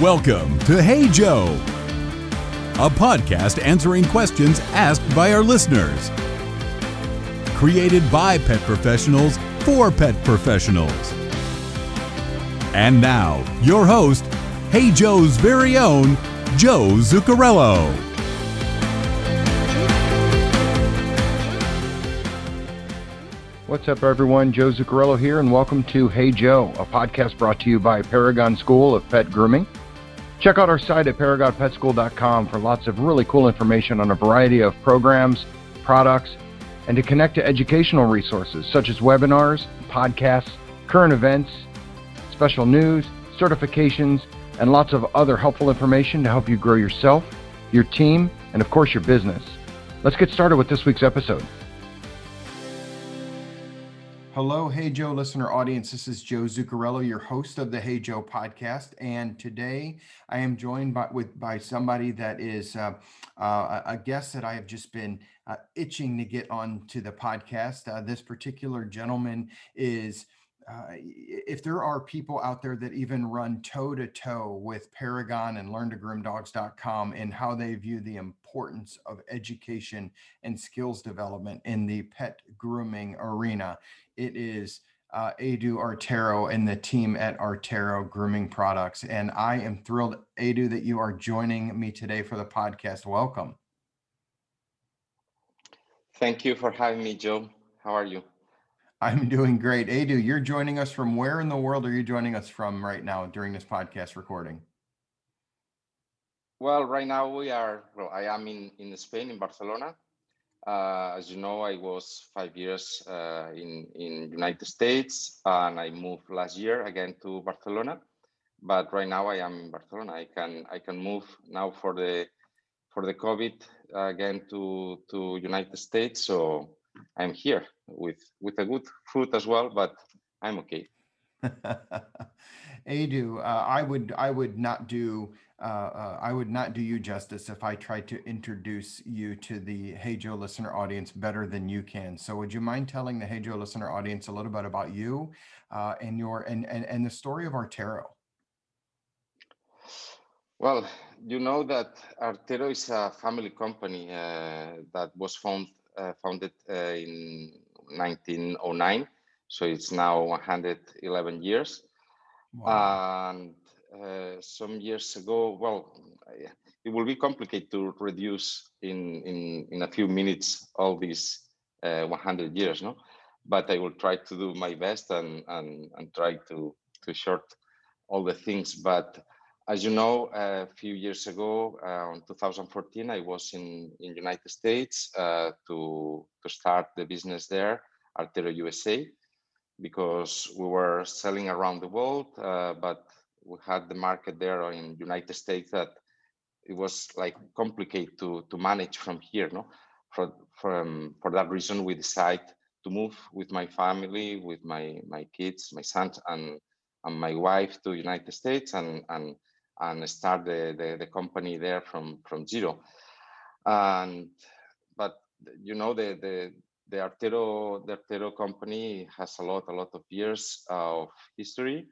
Welcome to Hey Joe, a podcast answering questions asked by our listeners. Created by pet professionals for pet professionals. And now, your host, Hey Joe's very own, Joe Zuccarello. What's up, everyone? Joe Zuccarello here, and welcome to Hey Joe, a podcast brought to you by Paragon School of Pet Grooming. Check out our site at paragonpetschool.com for lots of really cool information on a variety of programs, products, and to connect to educational resources such as webinars, podcasts, current events, special news, certifications, and lots of other helpful information to help you grow yourself, your team, and of course, your business. Let's get started with this week's episode. Hello, Hey Joe listener audience. This is Joe Zuccarello, your host of the Hey Joe podcast, and today I am joined by with by somebody that is uh, uh, a guest that I have just been uh, itching to get on to the podcast. Uh, this particular gentleman is. Uh, if there are people out there that even run toe to toe with Paragon and LearnToGroomDogs.com and how they view the importance of education and skills development in the pet grooming arena, it is uh, Edu Artero and the team at Artero Grooming Products. And I am thrilled, Adu, that you are joining me today for the podcast. Welcome. Thank you for having me, Joe. How are you? I'm doing great. Adu, you're joining us from where in the world are you joining us from right now during this podcast recording? Well, right now we are, well, I am in, in Spain, in Barcelona. Uh, as you know, I was five years uh, in in United States, and I moved last year again to Barcelona. But right now I am in Barcelona. I can I can move now for the for the COVID uh, again to to United States. So I'm here with with a good food as well, but I'm okay. Edu, uh, I would I would not do uh, uh, I would not do you justice if I tried to introduce you to the Hey Joe listener audience better than you can. So would you mind telling the Hey Joe listener audience a little bit about you uh, and your and, and and the story of Artero? Well, you know that Artero is a family company uh, that was found, uh, founded uh, in 1909. So it's now 111 years. Wow. And uh, some years ago, well, it will be complicated to reduce in, in, in a few minutes all these uh, 100 years, no? But I will try to do my best and, and, and try to, to short all the things. But as you know, a few years ago, uh, in 2014, I was in in United States uh, to to start the business there, Artero USA, because we were selling around the world, uh, but we had the market there in United States that it was like complicated to to manage from here. No, for for that reason, we decided to move with my family, with my my kids, my sons, and and my wife to United States and and and start the, the, the company there from from zero. And but you know the the the Artero the Artero company has a lot a lot of years of history,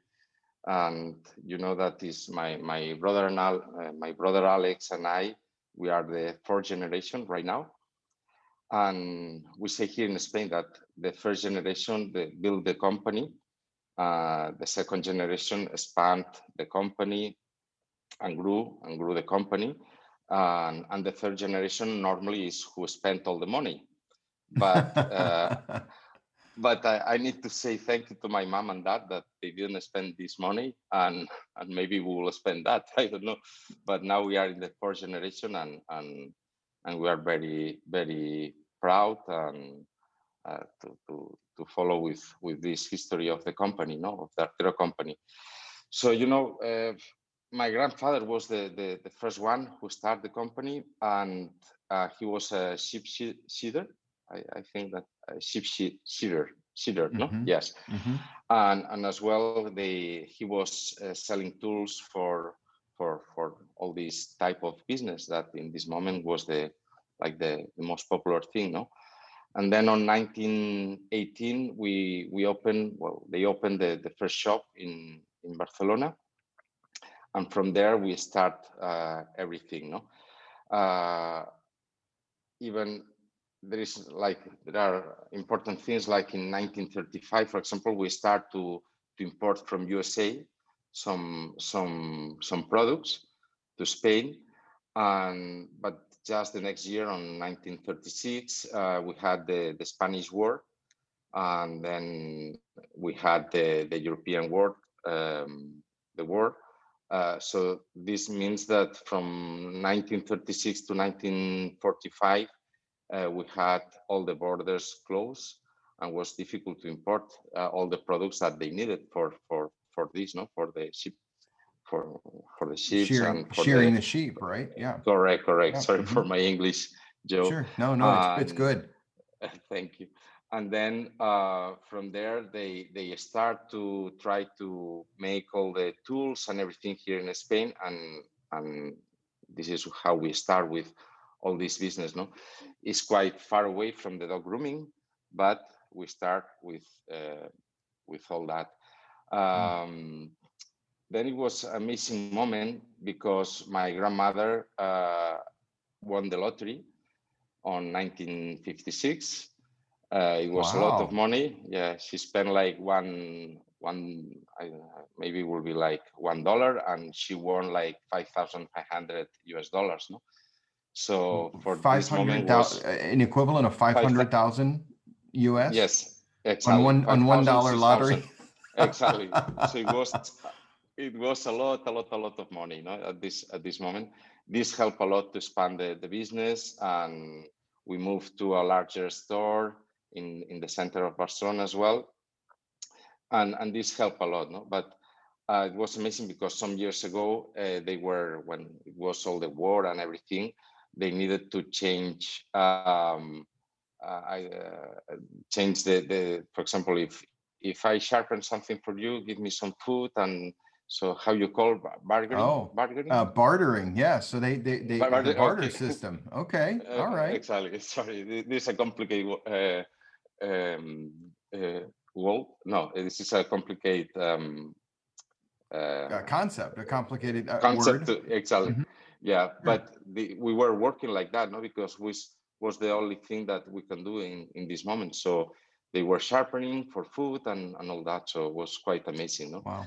and you know that is my my brother and Al, uh, my brother Alex and I we are the fourth generation right now, and we say here in Spain that the first generation they built the company, uh, the second generation expand the company and grew and grew the company. And, and the third generation normally is who spent all the money. But uh, but I, I, need to say thank you to my mom and dad that they didn't spend this money and and maybe we will spend that. I don't know. But now we are in the fourth generation and and and we are very very proud and uh, to, to to follow with with this history of the company, no, of the Artero company. So you know, uh, my grandfather was the, the, the, first one who started the company and uh, he was a sheep shearer. I, I think that a sheep shearer, shearer, mm-hmm. no? Yes. Mm-hmm. And, and as well, they, he was uh, selling tools for, for, for all this type of business that in this moment was the, like the, the most popular thing, no? And then on 1918, we, we opened, well, they opened the, the first shop in, in Barcelona and from there we start uh, everything. No, uh, even there is like there are important things like in 1935, for example, we start to to import from USA some some some products to Spain, and but just the next year on 1936 uh, we had the the Spanish War, and then we had the the European War, um, the war. Uh, so this means that from 1936 to 1945 uh, we had all the borders closed and was difficult to import uh, all the products that they needed for for for this, no, for the ship, for for the ships Shearing, and for shearing the, the sheep, right? Yeah. correct, correct. Yeah, Sorry for mhm. my English, Joe. Sure. No, no, it's, it's good. Thank you. And then uh, from there, they they start to try to make all the tools and everything here in Spain, and and this is how we start with all this business. No, it's quite far away from the dog grooming, but we start with uh, with all that. Um, then it was a amazing moment because my grandmother uh, won the lottery on 1956. Uh, it was a lot of money. Yeah, she spent like one one I maybe it will be like one dollar, and she won like five thousand five hundred US dollars. No, so for Five this moment hundred was an equivalent of five hundred thousand US? yes exactly On one, on one dollar 5,000, lottery? 6,000. exactly. So it was it was a lot, a lot, a lot of money. No, at this at this moment, this helped a lot to expand the, the business, and we moved to a larger store in in the center of Barcelona as well, and and this helped a lot. No, but uh, it was amazing because some years ago uh, they were when it was all the war and everything, they needed to change. Um, uh, I uh, change the the for example if if I sharpen something for you, give me some food and so how you call bar- bargaining? Oh, bargaining? Uh, bartering, yeah, so they, they, they, Bar- the barter- okay. system, okay, Uh, all right. Exactly. Sorry, this is a complicated uh, um, uh. No, this is a complicated um, uh, A concept, a complicated uh, concept. word. exactly. Mhm. Yeah, but the, we were working like that, no, because was was the only thing that we can do in in this moment. So they were sharpening for food and and all that. So it was quite amazing, no. Wow,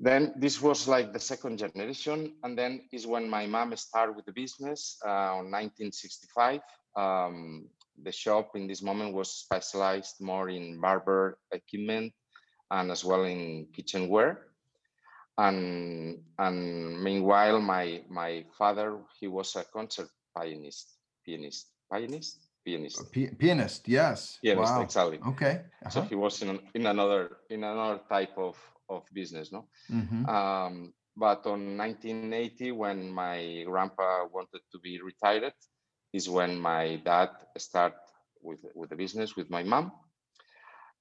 Then this was like the second generation, and then is when my mom started with the business uh, on 1965. Um, the shop in this moment was specialized more in barber equipment and as well in kitchenware. And and meanwhile, my my father he was a concert pianist, pianist, pianist, pianist, Pi- pianist, yes, pianist, wow, exactly. okay. So uh-huh. he was in in another in another type of of business, no. Mhm. Um, but on 1980, when my grandpa wanted to be retired, is when my dad start with with the business with my mom,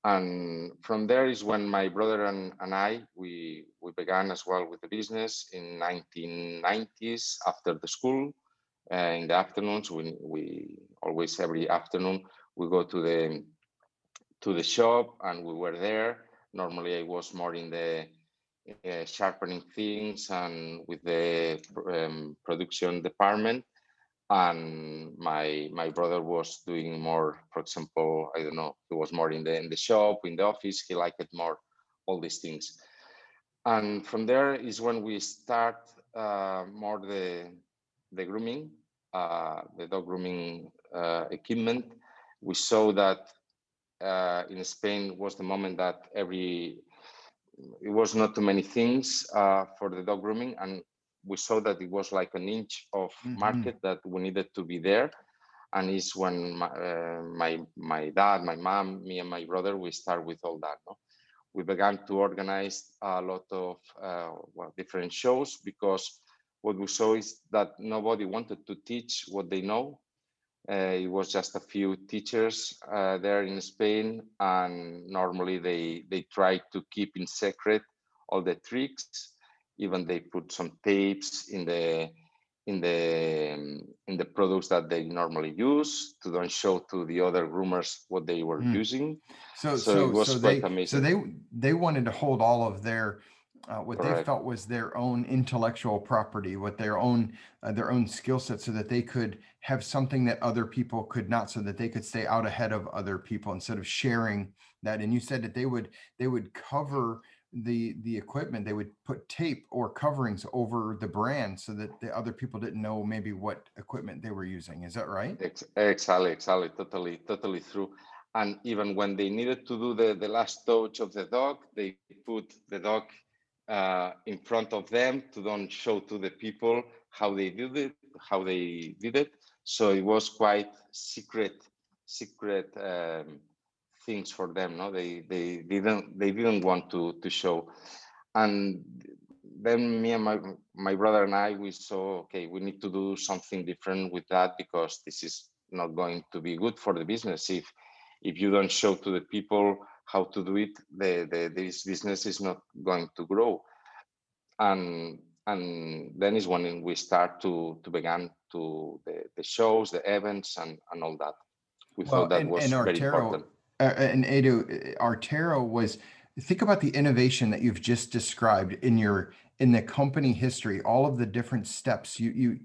and from there is when my brother and, and I we we began as well with the business in 1990s after the school. Uh, in the afternoons, we we always every afternoon we go to the to the shop and we were there. Normally, I was more in the uh, sharpening things and with the um, production department and my my brother was doing more for example i don't know he was more in the in the shop in the office he liked it more all these things. And from there is when we start uh, more the the grooming uh, the dog grooming uh, equipment. We saw that uh, in spain was the moment that every it was not too many things uh, for the dog grooming and we saw that it was like an inch of Mhm. market that we needed to be there and it's when my, uh, my my dad my mom me and my brother we start with all that no? we began to organize a lot of uh, well, different shows because what we saw is that nobody wanted to teach what they know uh, it was just a few teachers uh, there in Spain, and normally they they try to keep in secret all the tricks. Even they put some tapes in the in the in the products that they normally use to don't show to the other groomers what they were Mm. using. So, So it so, was so quite they, so they, they wanted to hold all of their, uh, what they felt was their own intellectual property, what their own uh, their own skill set, so that they could have something that other people could not, so that they could stay out ahead of other people instead of sharing that. And you said that they would they would cover the the equipment they would put tape or coverings over the brand so that the other people didn't know maybe what equipment they were using. Is that right? Exactly exactly totally totally true. And even when they needed to do the, the last touch of the dog they put the dog uh, in front of them to don't show to the people how they did it how they did it. So it was quite secret secret um, things for them no? They they didn't they didn't want to to show. And then me and my my brother and i we saw okay we need to do something different with that because this is not going to be good for the business. If if you don't show to the people how to do it the, the this business is not going to grow. And and then is when we start to to begin to the, the shows the events and and all that. We well, thought that and, was and very important uh, and Edu, uh, Artero was think about the innovation that you've just described in your in the company history, all of the different steps you you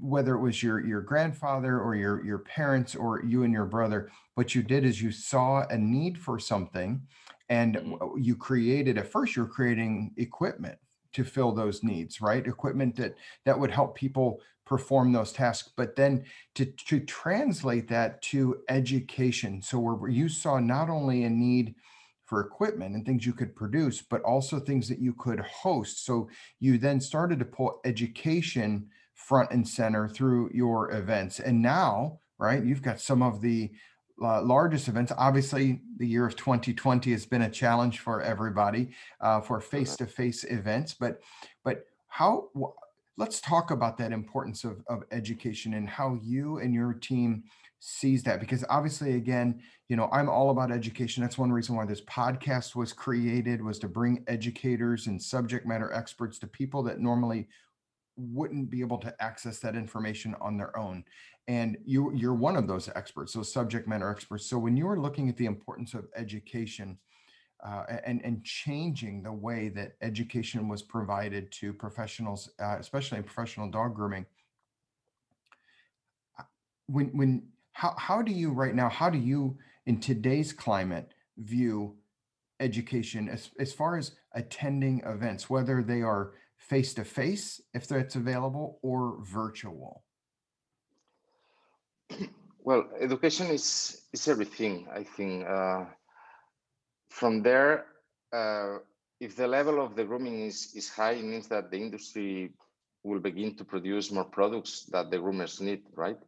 whether it was your your grandfather or your your parents or you and your brother, what you did is you saw a need for something and mm-hmm. you created at first you're creating equipment to fill those needs, right? Equipment that that would help people perform those tasks, but then to to translate that to education. So where you saw not only a need for equipment and things you could produce, but also things that you could host. So you then started to pull education front and center through your events. And now, right, you've got some of the uh, largest events. Obviously, the year of 2020 has been a challenge for everybody uh, for face-to-face events. But but how? let's talk about that importance of of education and how you and your team sees that because obviously again you know i'm all about education that's one reason why this podcast was created was to bring educators and subject matter experts to people that normally wouldn't be able to access that information on their own. And you you're one of those experts those subject matter experts. So when you are looking at the importance of education uh, and and changing the way that education was provided to professionals uh, especially in professional dog grooming uh, when when how, how do you right now how do you in today's climate view education as, as far as attending events whether they are face to face if that's available or virtual? Well, education is is everything. I think uh, from there, uh, if the level of the grooming is is high, it means that the industry will begin to produce more products that the groomers need. Right?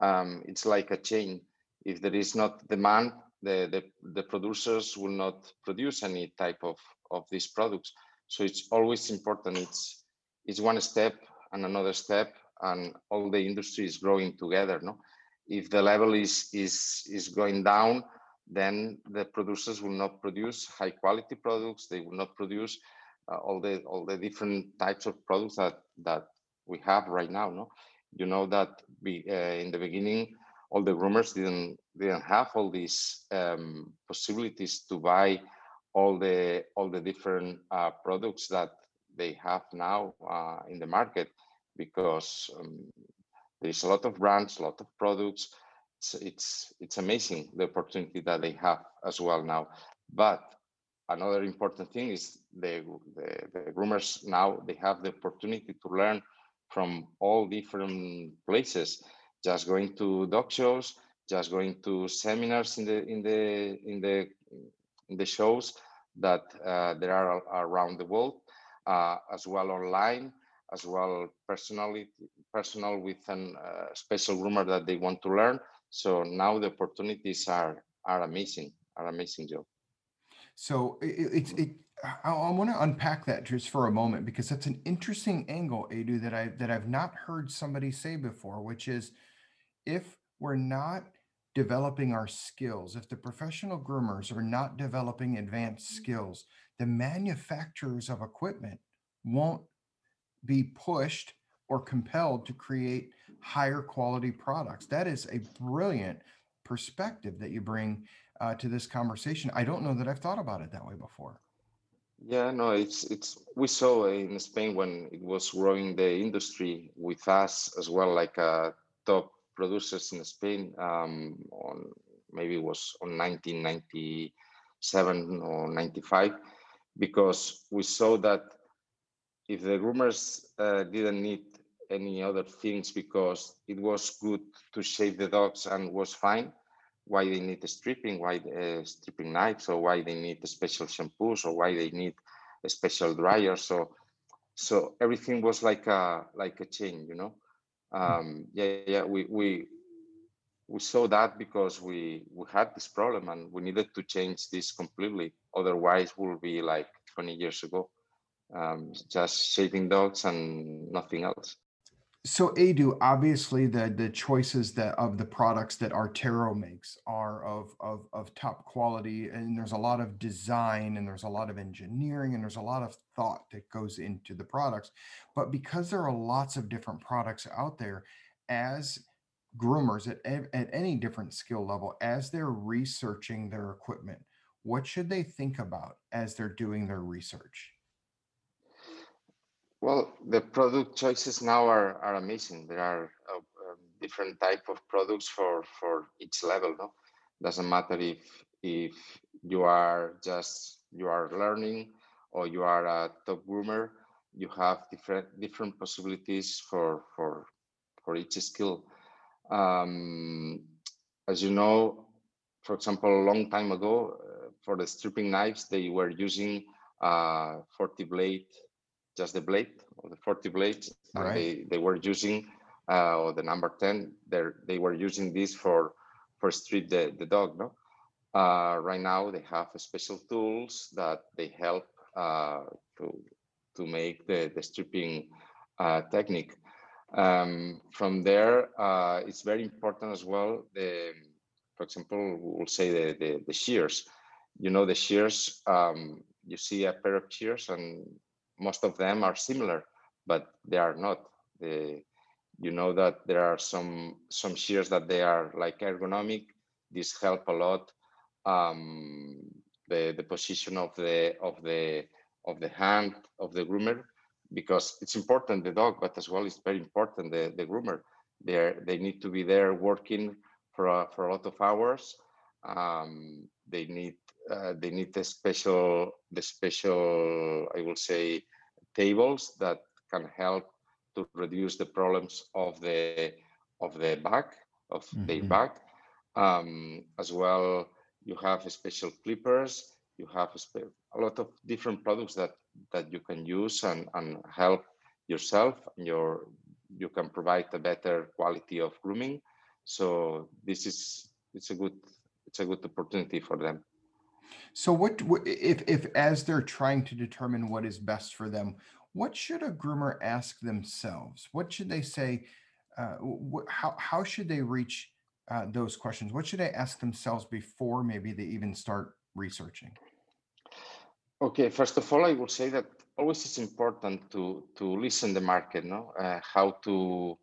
Um, it's like a chain. If there is not demand, the, the the producers will not produce any type of of these products. So it's always important. It's it's one step and another step, and all the industry is growing together. No, if the level is is is going down, then the producers will not produce high quality products. They will not produce uh, all the all the different types of products that that we have right now. No, you know that we uh, in the beginning all the groomers didn't didn't have all these um, possibilities to buy all the all the different uh, products that they have now uh, in the market because um, there's a lot of brands, a lot of products. It's, it's it's amazing the opportunity that they have as well now. But another important thing is the, the, the groomers now they have the opportunity to learn from all different places. Just going to dog shows, just going to seminars in the in the in the the shows that uh, there are around the world, uh, as well online, as well personally, personal with a uh, special groomer that they want to learn. So now the opportunities are are amazing, are amazing, Joe. So it's it, it I, I want to unpack that just for a moment because that's an interesting angle, Edu, that I that I've not heard somebody say before, which is if we're not developing our skills, if the professional groomers are not developing advanced mm-hmm. skills, the manufacturers of equipment won't be pushed or compelled to create higher quality products. That is a brilliant perspective that you bring uh, to this conversation. I don't know that I've thought about it that way before. Yeah, no, it's it's we saw in Spain when it was growing the industry with us as well, like uh, top producers in Spain. Um, on maybe was on 1997 or 95, because we saw that if the groomers uh, didn't need any other things because it was good to shave the dogs and was fine, why they need stripping, why the uh, stripping knives, or why they need the special shampoos, or why they need a special dryer. So, so everything was like a like a chain, you know. Hmm. Um, yeah, yeah. We we we saw that because we we had this problem and we needed to change this completely. Otherwise, we'll be like 20 years ago, um, just shaving dogs and nothing else. So Adu, obviously the the choices that of the products that Artero makes are of, of of top quality, and there's a lot of design and there's a lot of engineering and there's a lot of thought that goes into the products. But because there are lots of different products out there, as groomers at at any different skill level, as they're researching their equipment, what should they think about as they're doing their research? Well, the product choices now are, are amazing. There are uh, um, different type of products for, for each level. No, doesn't matter if if you are just you are learning or you are a top groomer. You have different different possibilities for for for each skill. Um, as you know, for example, a long time ago, uh, for the stripping knives, they were using uh, 40 blade just the blade of the 40 blades right. and they, they were using uh, or the number 10 they they were using this for for strip the, the dog no? Uh, right now they have special tools that they help uh, to to make the, the stripping uh, technique. Um, from there uh, it's very important as well the for example we'll say the, the, the shears. You know the shears um, you see a pair of shears and most of them are similar, but they are not. The, you know that there are some some shears that they are like ergonomic. This help a lot. Um, the the position of the of the of the hand of the groomer because it's important the dog, but as well it's very important the the groomer. They they need to be there working for a, for a lot of hours. Um, they need uh, they need the special the special I will say tables that can help to reduce the problems of the of the back of mm-hmm. their back. Um, as well, you have special clippers. You have a, a lot of different products that that you can use and, and help yourself and your you can provide a better quality of grooming so this is it's a good it's a good opportunity for them so what if if as they're trying to determine what is best for them, what should a groomer ask themselves? What should they say? Uh, wh- how how should they reach uh, those questions? What should they ask themselves before maybe they even start researching? Okay, first of all, I would say that always it's important to to listen the market, no, uh, how to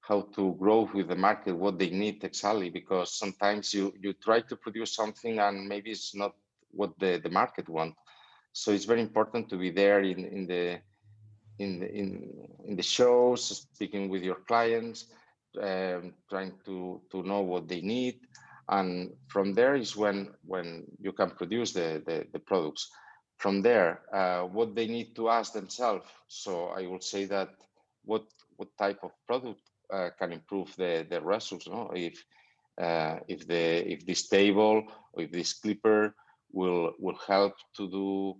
how to grow with the market, what they need exactly, because sometimes you you try to produce something and maybe it's not what the, the market want. So it's very important to be there in, in the in in, in the shows, speaking with your clients, um, trying to to know what they need, and from there is when when you can produce the the, the products. From there, uh, what they need to ask themselves. So I will say that what what type of product uh, can improve the the results. No? If uh, if the if this table or if this clipper will will help to do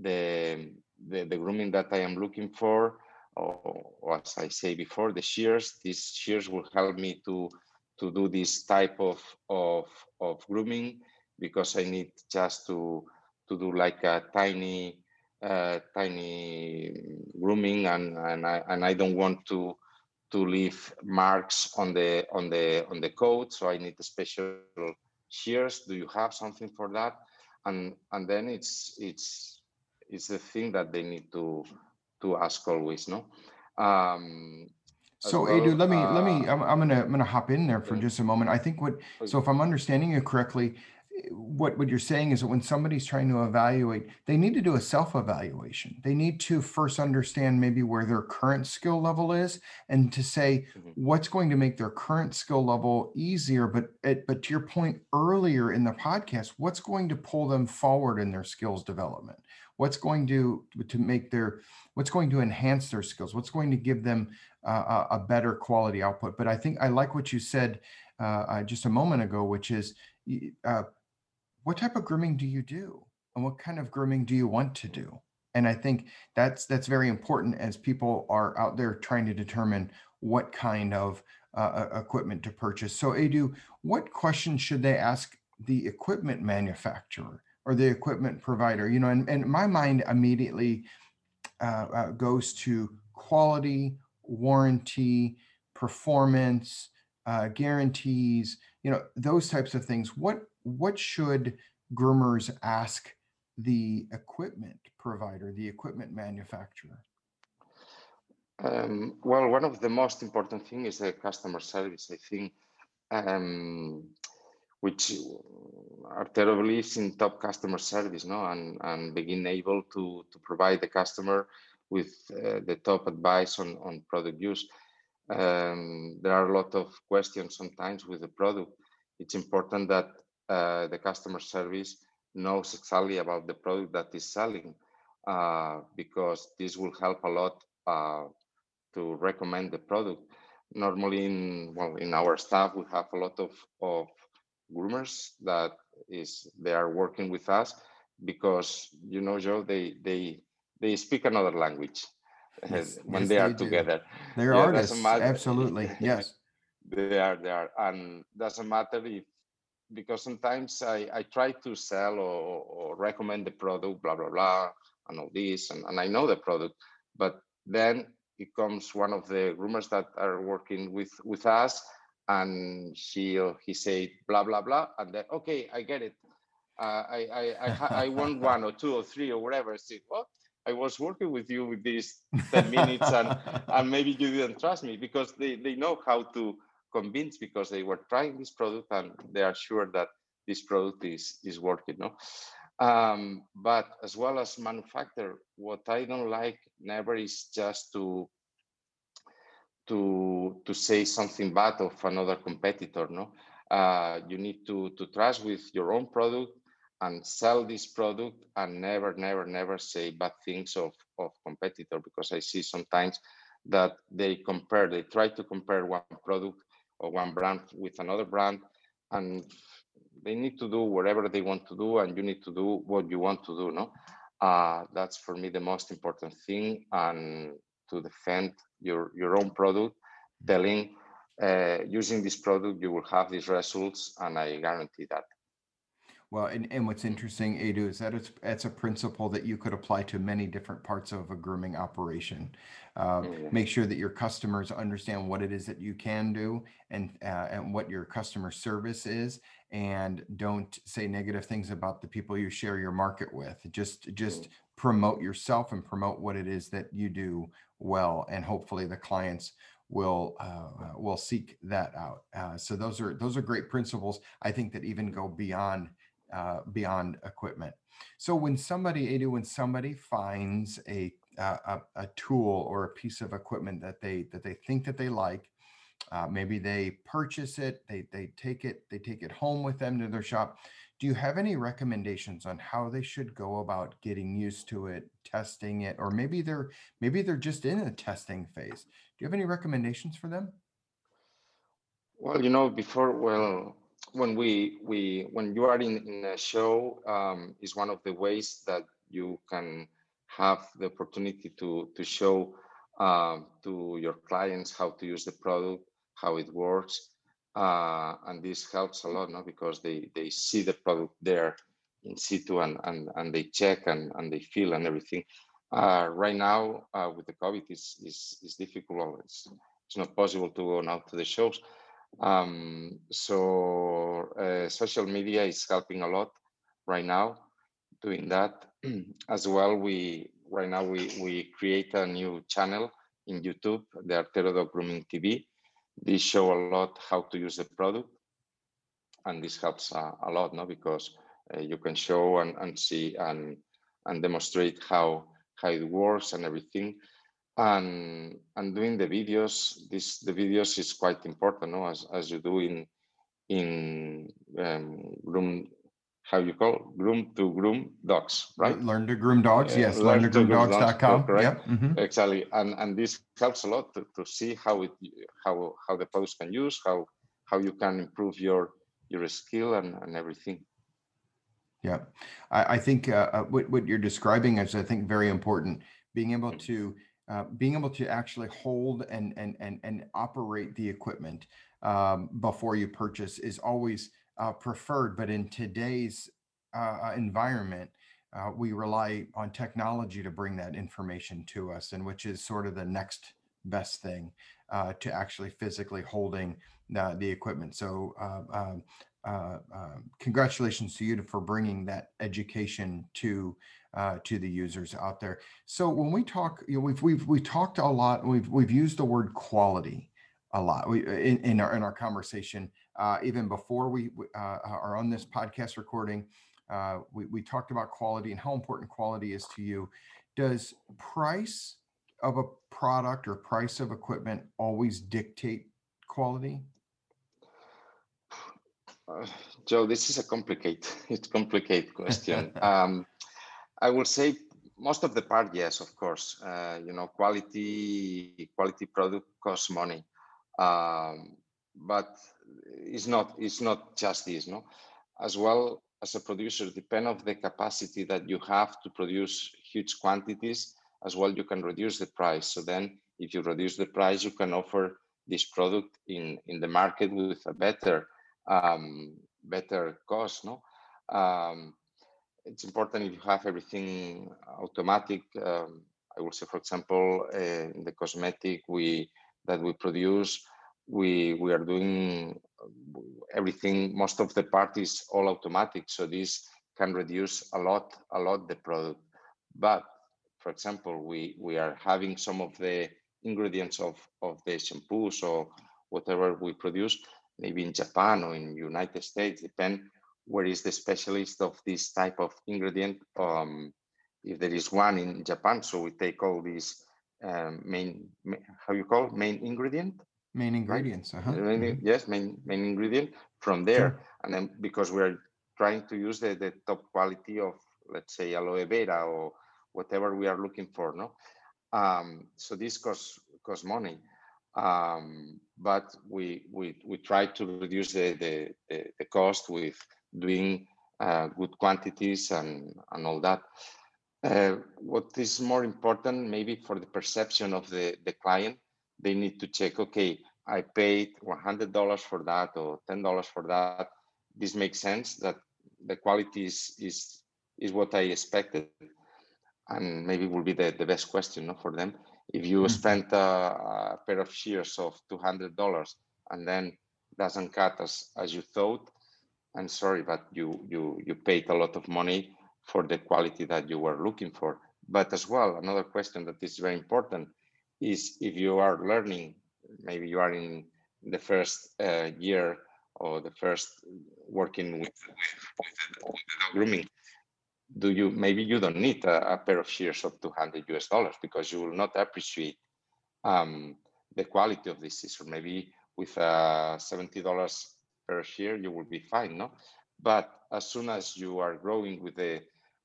the the, the grooming that I am looking for. Or, or, as I say before, the shears. These shears will help me to to do this type of of of grooming because I need just to to do like a tiny uh, tiny grooming and and I and I don't want to to leave marks on the on the on the coat so I need special shears do you have something for that and and then it's it's it's the thing that they need to to ask always no? Um so well, Edu, let me uh, let me I'm, I'm gonna I'm gonna hop in there for just a moment. I think what so if I'm understanding you correctly, what what you're saying is that when somebody's trying to evaluate they need to do a self evaluation they need to first understand maybe where their current skill level is and to say Mhm. what's going to make their current skill level easier. But it, but to your point earlier in the podcast what's going to pull them forward in their skills development? What's going to to make their what's going to enhance their skills? What's going to give them uh, a, a better quality output? But i think i like what you said uh, uh, just a moment ago which is uh, what type of grooming do you do? And what kind of grooming do you want to do? And i think that's that's very important as people are out there trying to determine what kind of uh, equipment to purchase. So adu what questions should they ask the equipment manufacturer or the equipment provider? You know and, and my mind immediately uh, uh, goes to quality warranty performance uh, guarantees you know those types of things. What what should groomers ask the equipment provider the equipment manufacturer Um, well, one of the most important thing is the customer service. I think, um, which are believes in top customer service, no, and and begin able to to provide the customer with uh, the top advice on on product use. Um, there are a lot of questions sometimes with the product. It's important that uh, the customer service knows exactly about the product that is selling, uh, because this will help a lot. Uh, to recommend the product. Normally, in well, in our staff, we have a lot of of groomers that is they are working with us because you know, Joe, they they they speak another language Yes, when yes, they are they together. they're Yeah, artists absolutely yes they are they are and doesn't matter if because sometimes I, I try to sell or, or recommend the product blah blah blah and all this and, and I know the product but then it comes one of the groomers that are working with with us and she or he said blah blah blah and then okay I get it. Uh, I I I, I want one or two or three or whatever. I say what I was working with you with these 10 minutes and and maybe you didn't trust me because they, they know how to convince because they were trying this product and they are sure that this product is is working no? Um, but as well as manufacturer what i don't like never is just to to to say something bad of another competitor no? Uh, you need to to trust with your own product and sell this product and never never never say bad things of of competitor because i see sometimes that they compare they try to compare one product or one brand with another brand and they need to do whatever they want to do and you need to do what you want to do no? Uh, that's for me the most important thing and to defend your your own product telling uh, using this product you will have these results and i guarantee that Well, and, and what's interesting, Adu, is that it's it's a principle that you could apply to many different parts of a grooming operation. Uh, Mm, make sure that your customers understand what it is that you can do and uh, and what your customer service is, and don't say negative things about the people you share your market with. Just just promote yourself and promote what it is that you do well, and hopefully the clients will uh, uh, will seek that out. Uh, so those are those are great principles. I think that even go beyond uh, beyond equipment. So when somebody, Adu, when somebody finds a, uh, a a tool or a piece of equipment that they that they think that they like, uh, maybe they purchase it, they they take it, they take it home with them to their shop. Do you have any recommendations on how they should go about getting used to it, testing it, or maybe they're maybe they're just in a testing phase? Do you have any recommendations for them? Well, you know, before, well, when we we when you are in, in a show, um, is one of the ways that you can have the opportunity to to show um, to your clients how to use the product, how it works, uh, and this helps a lot, no? Because they they see the product there in situ and and, and they check and, and they feel and everything. Uh, right now, uh, with the COVID, is is is difficult. It's, it's not possible to go now to the shows um, so uh, social media is helping a lot right now doing that as well we right now we we create a new channel in youtube the artero dog grooming tv they show a lot how to use the product and this helps uh, a lot, no? Because uh, you can show and, and see and and demonstrate how how it works and everything. And and doing the videos, this the videos is quite important, no? As as you do in in um, room how you call groom to groom dogs, right? Learn to groom dogs. Yes, learn, learn to groom dogs.com. Right? Yep. Mm-hmm. Exactly. And and this helps a lot to, to see how it how how the post can use, how how you can improve your your skill and, and everything. Yeah, I, I think uh, uh what, what you're describing is, I think, very important. Being able mm. to uh, being able to actually hold and and and and operate the equipment um, before you purchase is always uh, preferred. But in today's uh, uh, environment, uh, we rely on technology to bring that information to us, and which is sort of the next best thing to actually physically holding the equipment. So, uh, um, congratulations to you for bringing that education to uh, to the users out there. So, when we talk, you know, we've we've we talked a lot. We've we've used the word quality a lot we, in, in our in our conversation uh, even before we uh, are on this podcast recording. Uh, we, we talked about quality and how important quality is to you. Does price of a product or price of equipment always dictate quality? Uh, Joe, this is a complicated, it's complicated question. um, I will say most of the part, yes, of course. Uh, you know, quality quality product costs money, um, but it's not it's not just this no as well as a producer depend of the capacity that you have to produce huge quantities as well you can reduce the price so then if you reduce the price you can offer this product in in the market with a better um, better cost no? Um, it's important if you have everything automatic um, i will say for example uh, in the cosmetic we that we produce we we are doing everything most of the part is all automatic so this can reduce a lot a lot the product. But for example we we are having some of the ingredients of of the shampoos or whatever we produce maybe in japan or in united states depend where is the specialist of this type of ingredient um, if there is one in japan so we take all these um, main how you call main ingredient main ingredients uh-huh. main, mm-hmm. yes main main ingredient from there sure. and then because we're trying to use the, the top quality of let's say aloe vera or whatever we are looking for no um, so this costs costs money um, but we we we try to reduce the the, the, the cost with doing uh, good quantities and and all that uh, what is more important maybe for the perception of the the client they need to check, okay, I paid $100 for that or $10 for that. This makes sense that the quality is, is, is what I expected. And maybe will be the, the best question no, for them. If you mm-hmm. spent a, a, pair of shears of $200 and then doesn't cut as, as you thought, I'm sorry, but you, you, you paid a lot of money for the quality that you were looking for. But as well, another question that is very important is if you are learning, maybe you are in the first uh, year or the first working with, with, with, with grooming, do you maybe you don't need a, a, pair of shears of 200 US dollars because you will not appreciate um, the quality of this scissor. Maybe with uh, $70 per shear, you will be fine, no? But as soon as you are growing with the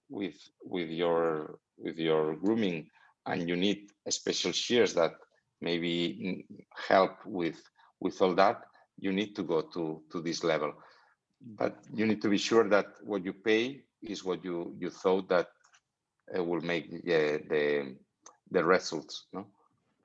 with with your with your grooming and you need special shears that maybe help with with all that you need to go to to this level but you need to be sure that what you pay is what you you thought that it will make the the, the results no?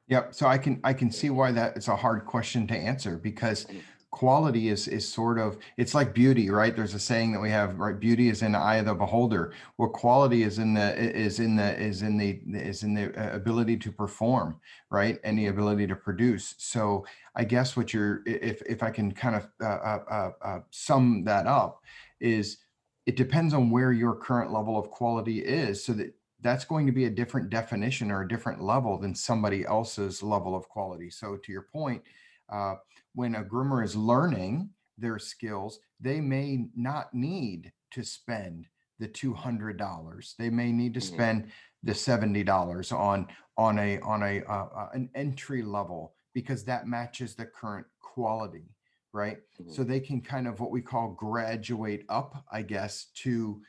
Yep so i can i can see why that is a hard question to answer because mm. quality is is sort of it's like beauty right? There's a saying that we have right beauty is in the eye of the beholder. Well quality is in the is in the is in the is in the uh, ability to perform right? And the ability to produce. So i guess what you're if if i can kind of uh, uh, uh, uh sum that up is it depends on where your current level of quality is so that that's going to be a different definition or a different level than somebody else's level of quality so to your point uh, when a groomer is learning their skills, they may not need to spend the $200. They may need to Mhm. spend the $70 on on a on a uh, uh, an entry level because that matches the current quality, right? Mhm. So they can kind of what we call graduate up, I guess, to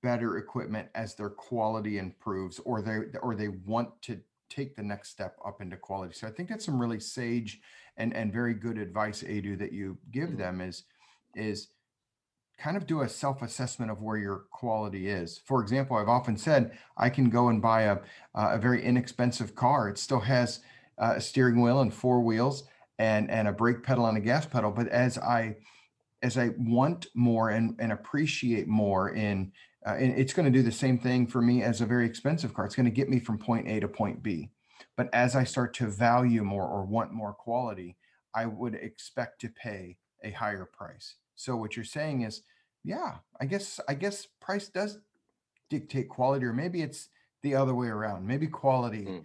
better equipment as their quality improves or they or they want to take the next step up into quality. So I think that's some really sage and and very good advice, Adu, that you give Mhm. them is is kind of do a self-assessment of where your quality is. For example, I've often said I can go and buy a a very inexpensive car. It still has uh, a steering wheel and four wheels and and a brake pedal and a gas pedal. But as I as I want more and and appreciate more in uh, and it's going to do the same thing for me as a very expensive car. It's going to get me from point A to point B. But as I start to value more or want more quality, I would expect to pay a higher price. So what you're saying is, yeah, I guess I guess price does dictate quality, or maybe it's the other way around. Maybe quality Mm.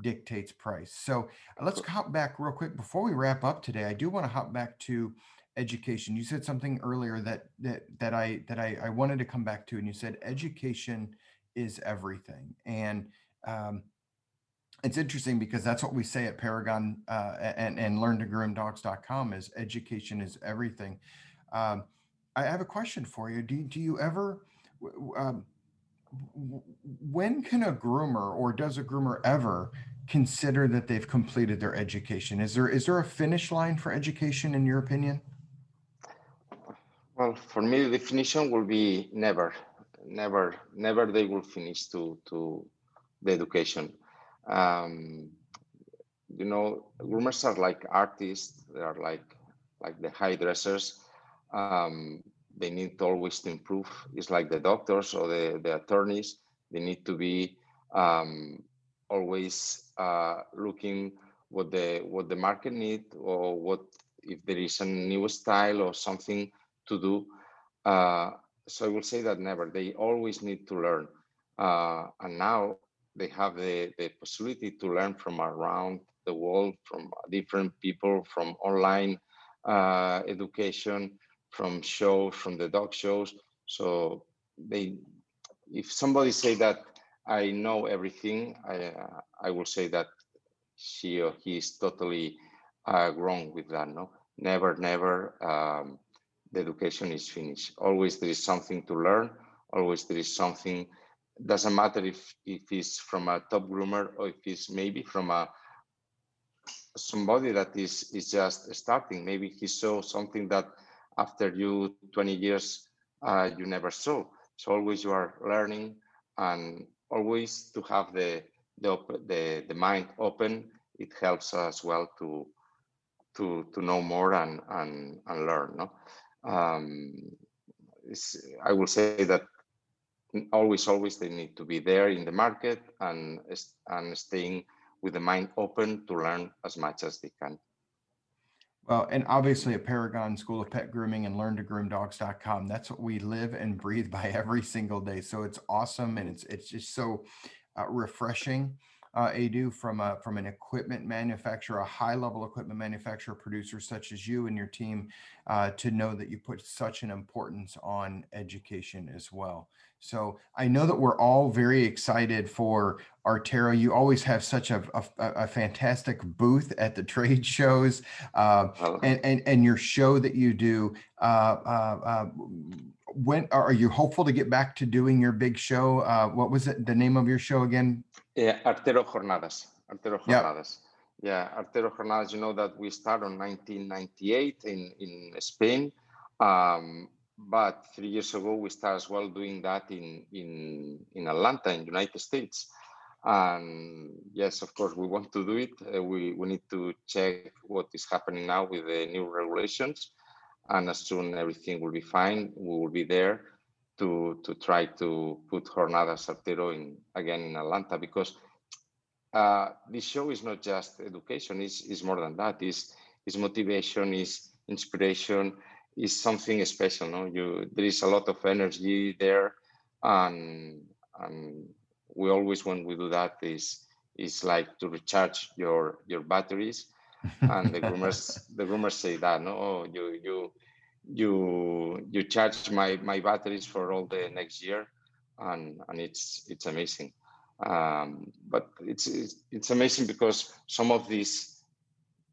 Dictates price. So uh, let's hop back real quick before we wrap up today. I do want to hop back to education. You said something earlier that that that I that I, I wanted to come back to, and you said education is everything. And um, it's interesting because that's what we say at Paragon uh, and and learn2groomdogs.com is education is everything. Um, I have a question for you. Do do you ever um, when can a groomer or does a groomer ever consider that they've completed their education? Is there is there a finish line for education in your opinion? Well, for me, the definition will be never, never, never. They will finish to to the education. Um, you know, groomers are like artists. They are like like the hairdressers. Um, they need always to improve. It's like the doctors or the, the attorneys. They need to be um, always uh, looking what the what the market need or what if there is a new style or something to do. Uh, so I will say that never. They always need to learn, uh, and now they have the, the possibility to learn from around the world, from different people, from online uh, education, from shows, from the dog shows. So they, if somebody say that I know everything, I uh, I will say that she or he is totally uh, wrong with that. No, never, never. Um, the education is finished. Always there is something to learn. Always there is something. Doesn't matter if if it's from a top groomer or if it's maybe from a somebody that is is just starting. Maybe he saw something that after you 20 years uh, you never saw. So always you are learning and always to have the the the, the mind open. It helps as well to to to know more and and and learn. No, um, I will say that always always they need to be there in the market and and staying with the mind open to learn as much as they can. Well, and obviously at Paragon School of Pet Grooming and learn2groomdogs.com, that's what we live and breathe by every single day. So it's awesome and it's it's just so uh, refreshing. Uh, Adu from a from an equipment manufacturer, a high level equipment manufacturer producer such as you and your team, uh, to know that you put such an importance on education as well. So I know that we're all very excited for Artero. You always have such a, a, a fantastic booth at the trade shows. Uh, and, and and your show that you do uh, uh, uh, when are you hopeful to get back to doing your big show uh, what was it the name of your show again Yeah, Artero Jornadas. Artero Yep. Jornadas. Yeah, Artero Jornadas. You know that we started in 1998 in in Spain, um, but three years ago we started as well doing that in in in Atlanta, in the United States. And yes, of course, we want to do it. Uh, we we need to check what is happening now with the new regulations, and as soon everything will be fine, we will be there to to try to put Jornadas Artero in again in Atlanta because uh, this show is not just education; is is more than that. is is motivation, is inspiration, is something special. No, you there is a lot of energy there, and and we always when we do that is is like to recharge your your batteries and the groomers the groomers say that no oh, you you you you charge my my batteries for all the next year, and and it's it's amazing. Um, but it's, it's, it's amazing because some of these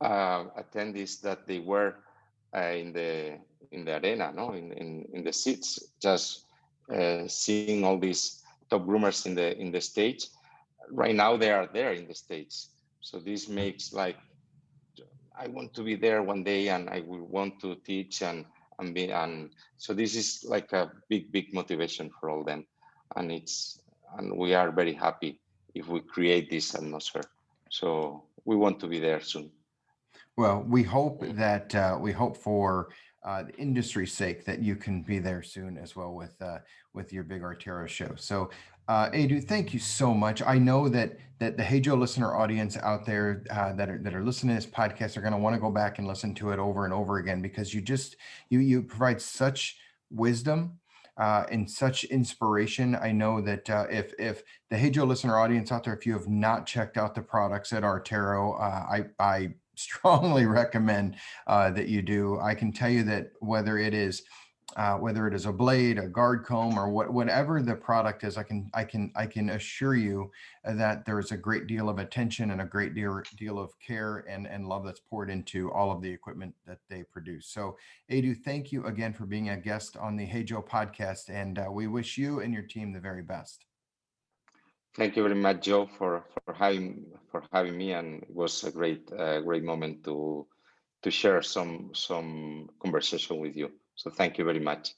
uh, attendees that they were uh, in the in the arena, no, in in, in the seats, just uh, seeing all these top groomers in the in the stage. Right now, they are there in the stage, so this makes like I want to be there one day, and I will want to teach and and be and so this is like a big big motivation for all them, and it's and we are very happy if we create this atmosphere. So we want to be there soon. Well, we hope that uh, we hope for uh, industry's sake that you can be there soon as well with uh, with your big Artero show. So, uh, Edu, thank you so much. I know that that the Hey Joe listener audience out there uh, that are that are listening to this podcast are going to want to go back and listen to it over and over again because you just you you provide such wisdom uh, and such inspiration. I know that uh, if if the Hey Joe listener audience out there, if you have not checked out the products at Artero, uh, I I strongly recommend uh, that you do. I can tell you that whether it is uh, whether it is a blade, a guard comb, or what, whatever the product is, I can I can I can assure you that there is a great deal of attention and a great deal deal of care and and love that's poured into all of the equipment that they produce. So, Adu, thank you again for being a guest on the Hey Joe podcast, and uh, we wish you and your team the very best. Thank you very much, Joe, for for having for having me, and it was a great uh, great moment to to share some some conversation with you. So thank you very much.